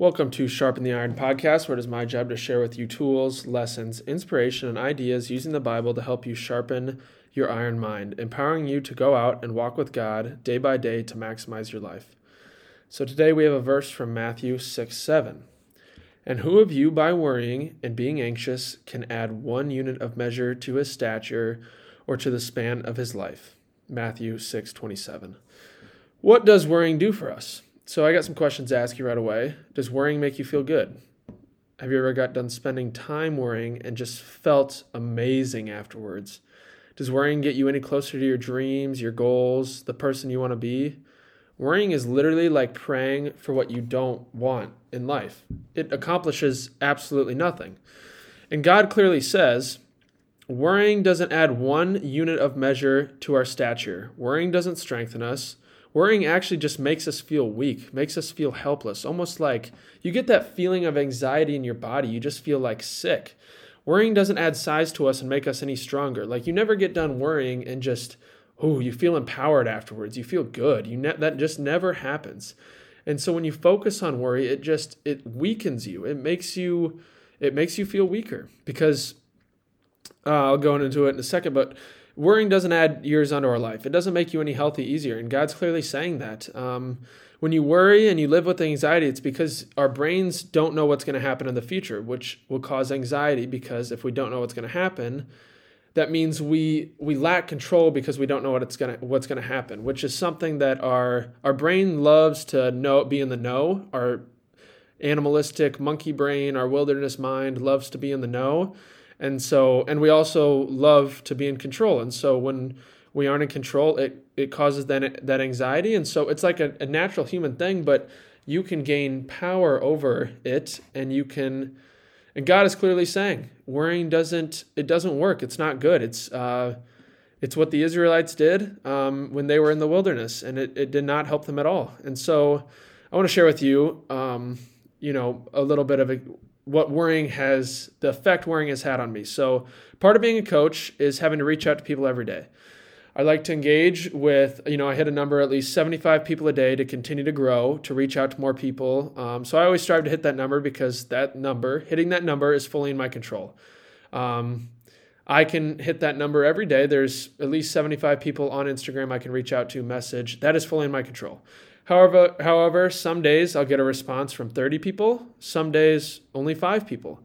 Welcome to Sharpen the Iron podcast, where it is my job to share with you tools, lessons, inspiration, and ideas using the Bible to help you sharpen your iron mind, empowering you to go out and walk with God day by day to maximize your life. So today we have a verse from Matthew 6 7. And who of you, by worrying and being anxious, can add one unit of measure to his stature or to the span of his life? Matthew 6 27. What does worrying do for us? So I got some questions to ask you right away. Does worrying make you feel good? Have you ever got done spending time worrying and just felt amazing afterwards? Does worrying get you any closer to your dreams, your goals, the person you want to be? Worrying is literally like praying for what you don't want in life. It accomplishes absolutely nothing. And God clearly says, worrying doesn't add one unit of measure to our stature. Worrying doesn't strengthen us. Worrying actually just makes us feel weak, makes us feel helpless, almost like you get that feeling of anxiety in your body. You just feel like sick. Worrying doesn't add size to us and make us any stronger. Like you never get done worrying and just, oh, you feel empowered afterwards. You feel good. You ne- that just never happens. And so when you focus on worry, it just it weakens you. It makes you it makes you feel weaker because uh, I'll go into it in a second, but worrying doesn't add years onto our life. It doesn't make you any healthy easier. And God's clearly saying that. Um, when you worry and you live with anxiety, it's because our brains don't know what's going to happen in the future, which will cause anxiety because if we don't know what's going to happen, that means we we lack control because we don't know what it's gonna what's gonna happen, which is something that our our brain loves to know be in the know. Our animalistic monkey brain, our wilderness mind loves to be in the know and so and we also love to be in control. And so when we aren't in control it it causes that that anxiety. And so it's like a, a natural human thing but you can gain power over it and you can and god is clearly saying worrying doesn't it doesn't work. It's not good. It's uh it's what the israelites did um, when they were in the wilderness and it, it did not help them at all. And so i want to share with you um, you know a little bit of a, what worrying has the effect worrying has had on me. So part of being a coach is having to reach out to people every day. I like to engage with, you know, I hit a number at least 75 people a day to continue to grow, to reach out to more people. Um, so I always strive to hit that number because that number, hitting that number is fully in my control. Um, I can hit that number every day. There's at least 75 people on Instagram I can reach out to, message. That is fully in my control. However, however, some days I'll get a response from 30 people, some days only 5 people.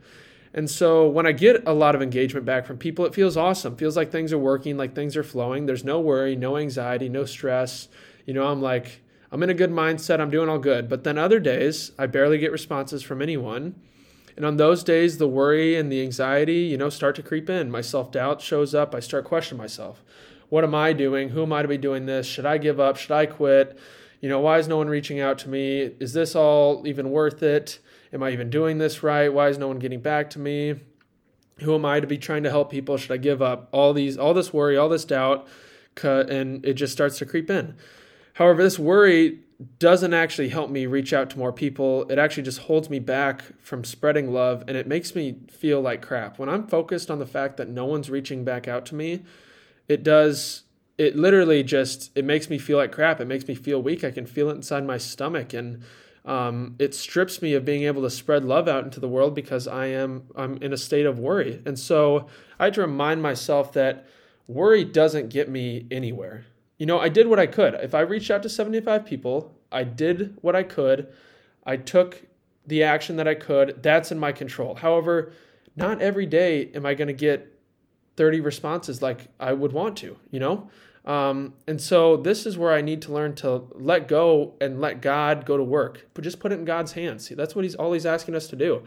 And so when I get a lot of engagement back from people, it feels awesome. feels like things are working, like things are flowing. There's no worry, no anxiety, no stress. You know, I'm like I'm in a good mindset, I'm doing all good. But then other days, I barely get responses from anyone. And on those days, the worry and the anxiety, you know, start to creep in. My self doubt shows up. I start questioning myself. What am I doing? Who am I to be doing this? Should I give up? Should I quit? You know, why is no one reaching out to me? Is this all even worth it? Am I even doing this right? Why is no one getting back to me? Who am I to be trying to help people? Should I give up? All these, all this worry, all this doubt, and it just starts to creep in. However, this worry doesn't actually help me reach out to more people. It actually just holds me back from spreading love and it makes me feel like crap. When I'm focused on the fact that no one's reaching back out to me, it does it literally just it makes me feel like crap. It makes me feel weak. I can feel it inside my stomach, and um, it strips me of being able to spread love out into the world because I am I'm in a state of worry. And so I had to remind myself that worry doesn't get me anywhere. You know, I did what I could. If I reached out to 75 people, I did what I could. I took the action that I could. That's in my control. However, not every day am I going to get 30 responses like I would want to, you know? Um, and so this is where I need to learn to let go and let God go to work. But just put it in God's hands. See, that's what He's all He's asking us to do.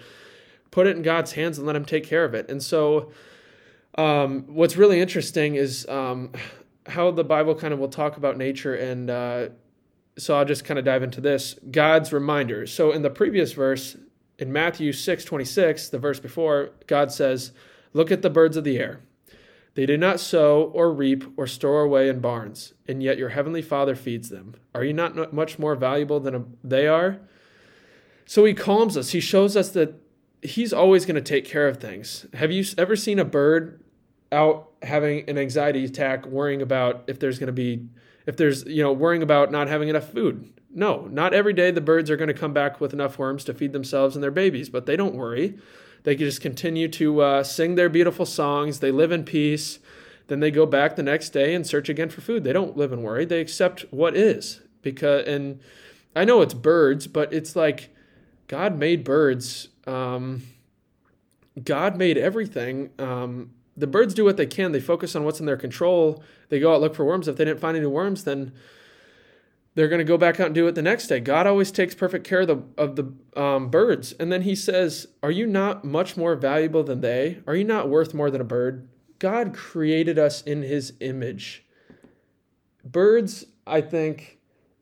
Put it in God's hands and let Him take care of it. And so, um, what's really interesting is um, how the Bible kind of will talk about nature. And uh, so I'll just kind of dive into this God's reminders. So in the previous verse, in Matthew 6 26, the verse before, God says, Look at the birds of the air. They do not sow or reap or store away in barns, and yet your heavenly Father feeds them. Are you not much more valuable than they are? So he calms us. He shows us that he's always going to take care of things. Have you ever seen a bird out having an anxiety attack, worrying about if there's going to be, if there's, you know, worrying about not having enough food? No, not every day the birds are going to come back with enough worms to feed themselves and their babies, but they don't worry. They just continue to uh, sing their beautiful songs. They live in peace. Then they go back the next day and search again for food. They don't live in worry. They accept what is because and I know it's birds, but it's like God made birds. Um, God made everything. Um, the birds do what they can. They focus on what's in their control. They go out look for worms. If they didn't find any worms, then they're going to go back out and do it the next day. God always takes perfect care of the of the um, birds. And then He says, "Are you not much more valuable than they? Are you not worth more than a bird? God created us in His image. Birds, I think."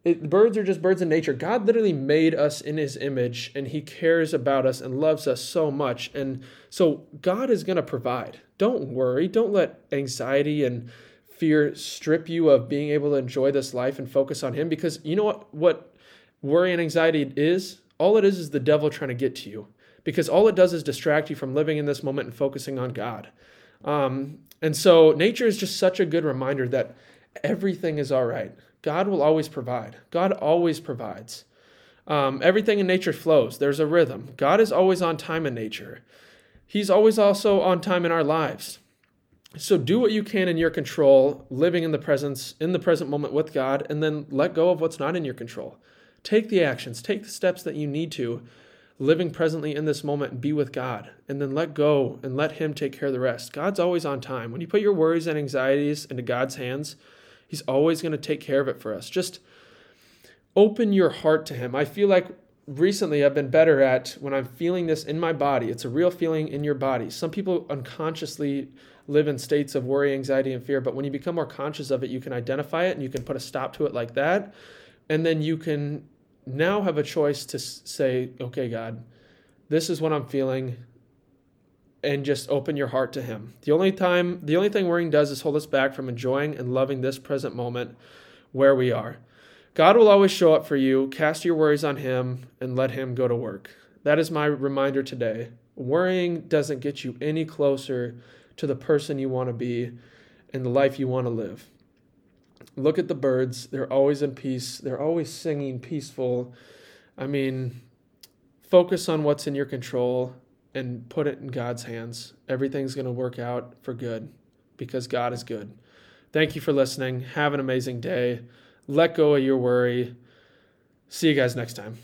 It, birds are just birds in nature. God literally made us in his image and he cares about us and loves us so much. And so God is going to provide. Don't worry. Don't let anxiety and fear strip you of being able to enjoy this life and focus on him because you know what what worry and anxiety is? All it is is the devil trying to get to you. Because all it does is distract you from living in this moment and focusing on God. Um, and so nature is just such a good reminder that everything is all right God will always provide. God always provides. Um, everything in nature flows. There's a rhythm. God is always on time in nature. He's always also on time in our lives. So do what you can in your control, living in the presence, in the present moment with God, and then let go of what's not in your control. Take the actions, take the steps that you need to, living presently in this moment and be with God, and then let go and let Him take care of the rest. God's always on time. When you put your worries and anxieties into God's hands, He's always going to take care of it for us. Just open your heart to Him. I feel like recently I've been better at when I'm feeling this in my body. It's a real feeling in your body. Some people unconsciously live in states of worry, anxiety, and fear, but when you become more conscious of it, you can identify it and you can put a stop to it like that. And then you can now have a choice to say, okay, God, this is what I'm feeling and just open your heart to him. The only time the only thing worrying does is hold us back from enjoying and loving this present moment where we are. God will always show up for you. Cast your worries on him and let him go to work. That is my reminder today. Worrying doesn't get you any closer to the person you want to be and the life you want to live. Look at the birds. They're always in peace. They're always singing peaceful. I mean, focus on what's in your control and put it in God's hands. Everything's going to work out for good because God is good. Thank you for listening. Have an amazing day. Let go of your worry. See you guys next time.